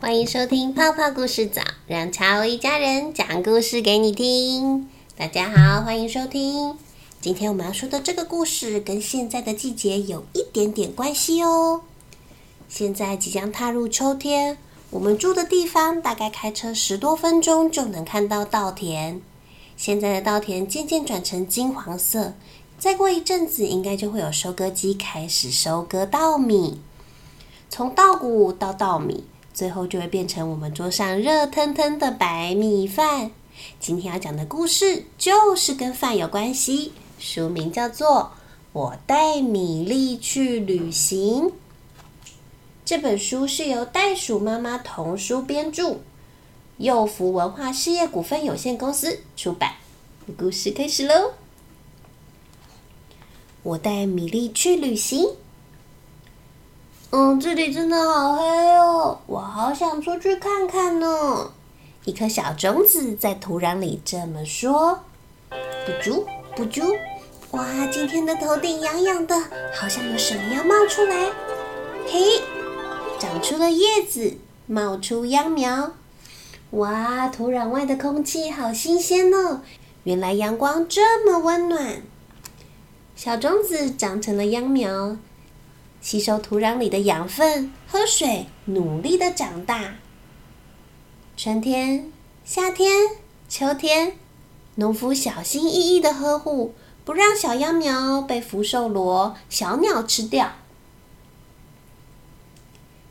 欢迎收听泡泡故事早，让乔欧一家人讲故事给你听。大家好，欢迎收听。今天我们要说的这个故事跟现在的季节有一点点关系哦。现在即将踏入秋天，我们住的地方大概开车十多分钟就能看到稻田。现在的稻田渐渐转成金黄色，再过一阵子，应该就会有收割机开始收割稻米。从稻谷到稻米。最后就会变成我们桌上热腾腾的白米饭。今天要讲的故事就是跟饭有关系，书名叫做《我带米粒去旅行》。这本书是由袋鼠妈妈童书编著，幼福文化事业股份有限公司出版。故事开始喽！我带米粒去旅行。嗯，这里真的好黑哦，我好想出去看看呢。一颗小种子在土壤里这么说：“不啾不啾，哇，今天的头顶痒痒的，好像有什么要冒出来。嘿，长出了叶子，冒出秧苗。哇，土壤外的空气好新鲜哦，原来阳光这么温暖。小种子长成了秧苗。”吸收土壤里的养分，喝水，努力的长大。春天、夏天、秋天，农夫小心翼翼的呵护，不让小秧苗被福寿螺、小鸟吃掉。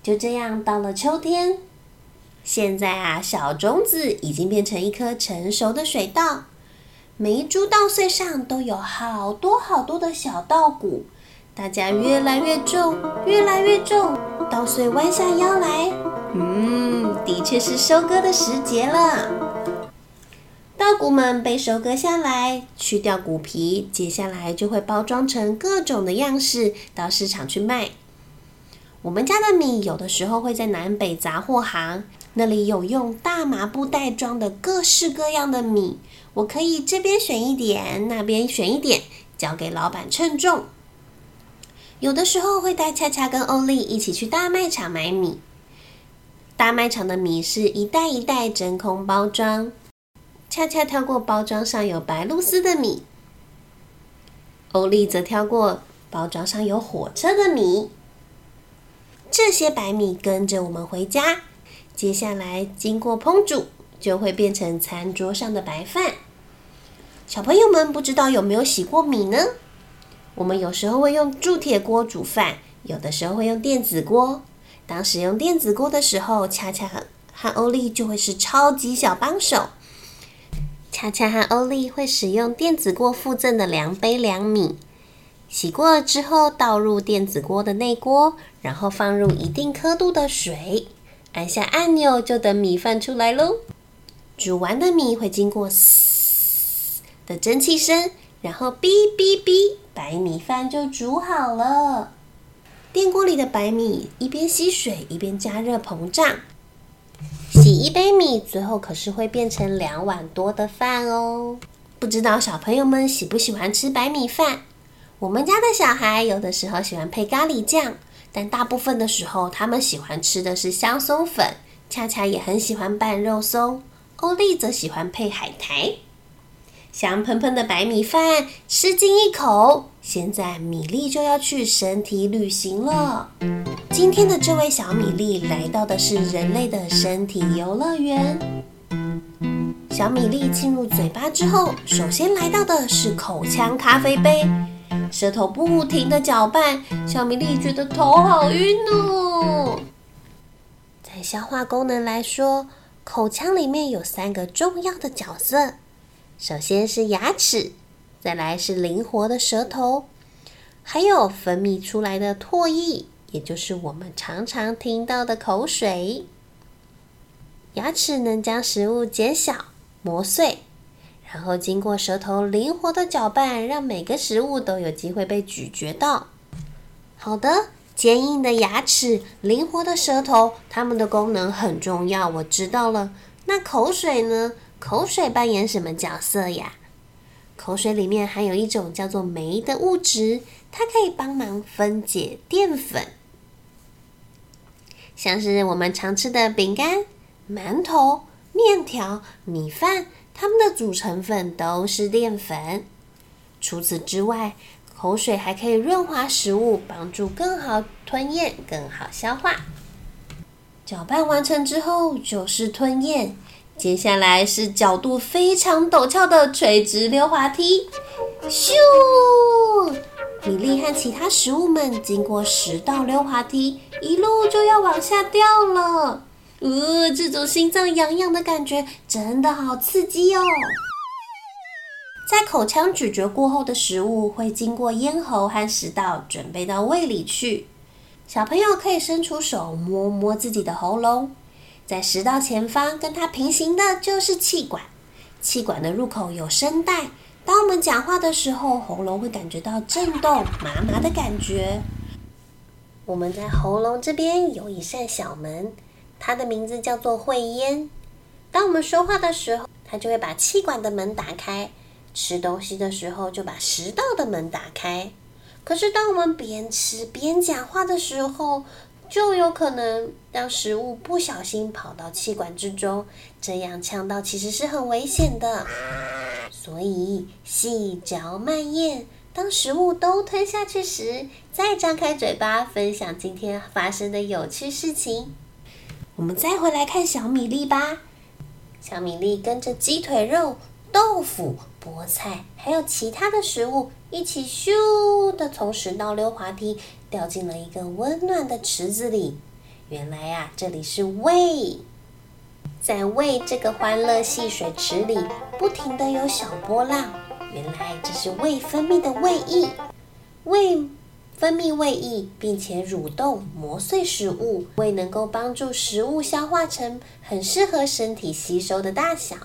就这样，到了秋天，现在啊，小种子已经变成一颗成熟的水稻，每一株稻穗上都有好多好多的小稻谷。大家越来越重，越来越重，稻穗弯下腰来。嗯，的确是收割的时节了。稻谷们被收割下来，去掉谷皮，接下来就会包装成各种的样式，到市场去卖。我们家的米有的时候会在南北杂货行，那里有用大麻布袋装的各式各样的米，我可以这边选一点，那边选一点，交给老板称重。有的时候会带恰恰跟欧丽一起去大卖场买米。大卖场的米是一袋一袋真空包装，恰恰挑过包装上有白露丝的米，欧丽则挑过包装上有火车的米。这些白米跟着我们回家，接下来经过烹煮，就会变成餐桌上的白饭。小朋友们不知道有没有洗过米呢？我们有时候会用铸铁锅煮饭，有的时候会用电子锅。当使用电子锅的时候，恰恰和和欧丽就会是超级小帮手。恰恰和欧丽会使用电子锅附赠的量杯量米，洗过了之后倒入电子锅的内锅，然后放入一定刻度的水，按下按钮就等米饭出来喽。煮完的米会经过嘶的蒸汽声，然后哔哔哔。白米饭就煮好了。电锅里的白米一边吸水一边加热膨胀，洗一杯米，最后可是会变成两碗多的饭哦。不知道小朋友们喜不喜欢吃白米饭？我们家的小孩有的时候喜欢配咖喱酱，但大部分的时候他们喜欢吃的是香松粉。恰恰也很喜欢拌肉松，欧丽则喜欢配海苔。香喷喷的白米饭，吃进一口。现在米粒就要去身体旅行了。今天的这位小米粒来到的是人类的身体游乐园。小米粒进入嘴巴之后，首先来到的是口腔咖啡杯，舌头不停的搅拌，小米粒觉得头好晕哦。在消化功能来说，口腔里面有三个重要的角色。首先是牙齿，再来是灵活的舌头，还有分泌出来的唾液，也就是我们常常听到的口水。牙齿能将食物减小、磨碎，然后经过舌头灵活的搅拌，让每个食物都有机会被咀嚼到。好的，坚硬的牙齿、灵活的舌头，它们的功能很重要。我知道了。那口水呢？口水扮演什么角色呀？口水里面含有一种叫做酶的物质，它可以帮忙分解淀粉。像是我们常吃的饼干、馒头、面条、米饭，它们的主成分都是淀粉。除此之外，口水还可以润滑食物，帮助更好吞咽、更好消化。搅拌完成之后就是吞咽，接下来是角度非常陡峭的垂直溜滑梯，咻！米粒和其他食物们经过十道溜滑梯，一路就要往下掉了。呃，这种心脏痒痒的感觉真的好刺激哦！在口腔咀嚼过后的食物会经过咽喉和食道，准备到胃里去。小朋友可以伸出手摸摸自己的喉咙，在食道前方跟它平行的就是气管，气管的入口有声带。当我们讲话的时候，喉咙会感觉到震动、麻麻的感觉。我们在喉咙这边有一扇小门，它的名字叫做会咽。当我们说话的时候，它就会把气管的门打开；吃东西的时候，就把食道的门打开。可是，当我们边吃边讲话的时候，就有可能让食物不小心跑到气管之中，这样呛到其实是很危险的。所以细嚼慢咽，当食物都吞下去时，再张开嘴巴分享今天发生的有趣事情。我们再回来看小米粒吧。小米粒跟着鸡腿肉、豆腐、菠菜，还有其他的食物一起咻的从食道溜滑梯掉进了一个温暖的池子里。原来呀，这里是胃。在胃这个欢乐戏水池里，不停的有小波浪。原来这是胃分泌的胃液，胃分泌胃液，并且蠕动磨碎食物，胃能够帮助食物消化成很适合身体吸收的大小。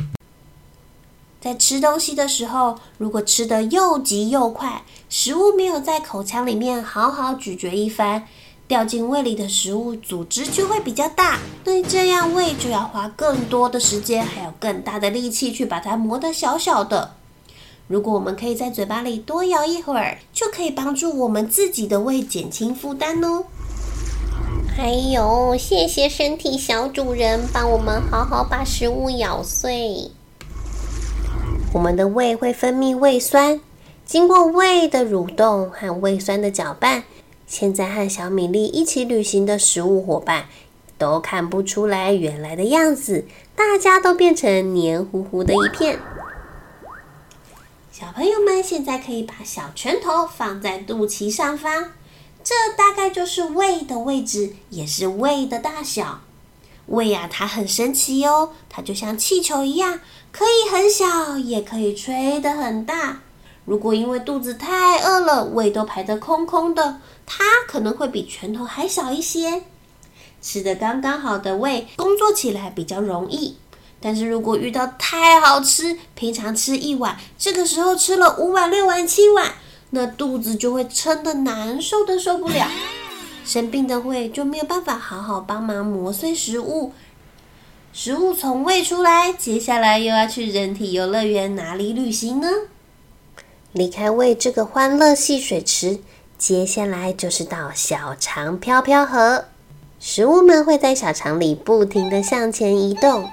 在吃东西的时候，如果吃得又急又快，食物没有在口腔里面好好咀嚼一番。掉进胃里的食物组织就会比较大，那这样胃就要花更多的时间，还有更大的力气去把它磨得小小的。如果我们可以在嘴巴里多咬一会儿，就可以帮助我们自己的胃减轻负担哦。还有，谢谢身体小主人帮我们好好把食物咬碎。我们的胃会分泌胃酸，经过胃的蠕动和胃酸的搅拌。现在和小米粒一起旅行的食物伙伴都看不出来原来的样子，大家都变成黏糊糊的一片。小朋友们现在可以把小拳头放在肚脐上方，这大概就是胃的位置，也是胃的大小。胃呀，它很神奇哦，它就像气球一样，可以很小，也可以吹得很大。如果因为肚子太饿了，胃都排得空空的。它可能会比拳头还小一些，吃的刚刚好的胃工作起来比较容易。但是如果遇到太好吃，平常吃一碗，这个时候吃了五碗、六碗、七碗，那肚子就会撑得难受的受不了。生病的胃就没有办法好好帮忙磨碎食物，食物从胃出来，接下来又要去人体游乐园哪里旅行呢？离开胃这个欢乐戏水池。接下来就是到小肠飘飘河，食物们会在小肠里不停地向前移动。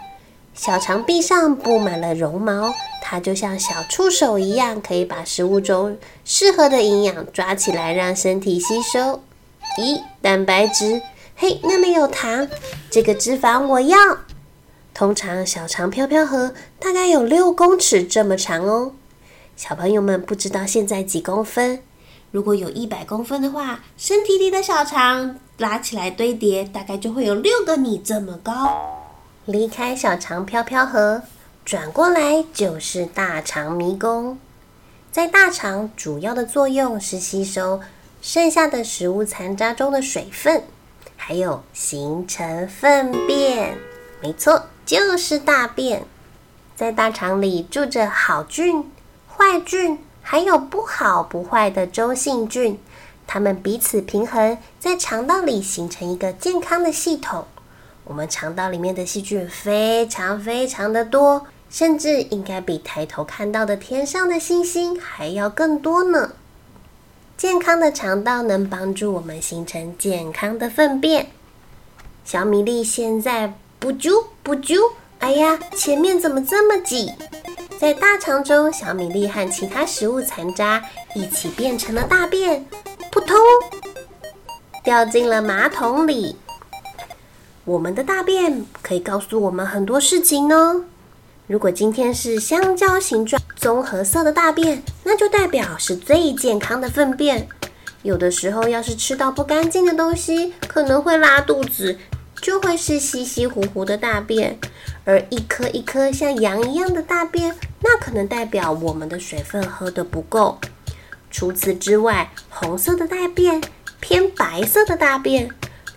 小肠壁上布满了绒毛，它就像小触手一样，可以把食物中适合的营养抓起来，让身体吸收。咦，蛋白质？嘿，那里有糖，这个脂肪我要。通常小肠飘飘河大概有六公尺这么长哦。小朋友们不知道现在几公分？如果有一百公分的话，身体里的小肠拉起来堆叠，大概就会有六个你这么高。离开小肠飘飘河，转过来就是大肠迷宫。在大肠主要的作用是吸收剩下的食物残渣中的水分，还有形成粪便。没错，就是大便。在大肠里住着好菌、坏菌。还有不好不坏的中性菌，它们彼此平衡，在肠道里形成一个健康的系统。我们肠道里面的细菌非常非常的多，甚至应该比抬头看到的天上的星星还要更多呢。健康的肠道能帮助我们形成健康的粪便。小米粒现在不啾不啾，哎呀，前面怎么这么挤？在大肠中，小米粒和其他食物残渣一起变成了大便，扑通，掉进了马桶里。我们的大便可以告诉我们很多事情呢。如果今天是香蕉形状、棕褐色的大便，那就代表是最健康的粪便。有的时候，要是吃到不干净的东西，可能会拉肚子，就会是稀稀糊糊的大便。而一颗一颗像羊一样的大便，那可能代表我们的水分喝得不够。除此之外，红色的大便、偏白色的大便、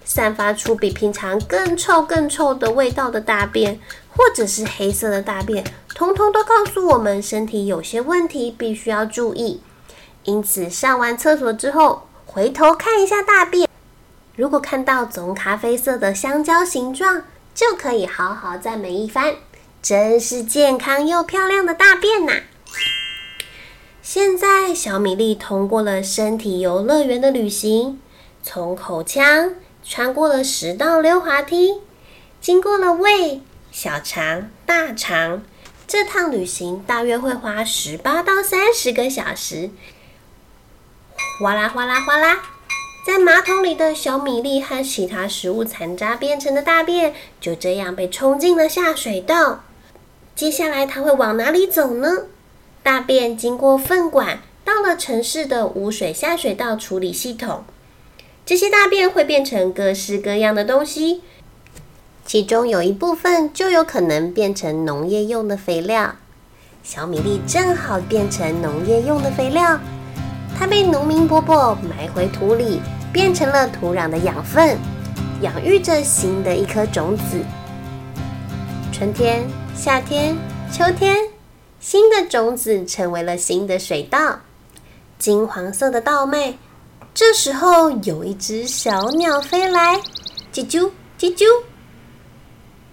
散发出比平常更臭、更臭的味道的大便，或者是黑色的大便，通通都告诉我们身体有些问题，必须要注意。因此，上完厕所之后，回头看一下大便，如果看到棕咖啡色的香蕉形状，就可以好好赞美一番，真是健康又漂亮的大便呐！现在，小米粒通过了身体游乐园的旅行，从口腔穿过了十道溜滑梯，经过了胃、小肠、大肠，这趟旅行大约会花十八到三十个小时。哗啦哗啦哗啦，在马桶里的小米粒和其他食物残渣变成的大便，就这样被冲进了下水道。接下来它会往哪里走呢？大便经过粪管，到了城市的污水下水道处理系统。这些大便会变成各式各样的东西，其中有一部分就有可能变成农业用的肥料。小米粒正好变成农业用的肥料。它被农民伯伯埋回土里，变成了土壤的养分，养育着新的一颗种子。春天、夏天、秋天，新的种子成为了新的水稻，金黄色的稻麦。这时候，有一只小鸟飞来，叽啾叽啾，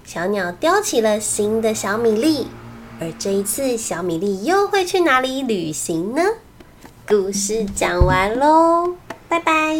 小鸟叼起了新的小米粒。而这一次，小米粒又会去哪里旅行呢？故事讲完喽，拜拜。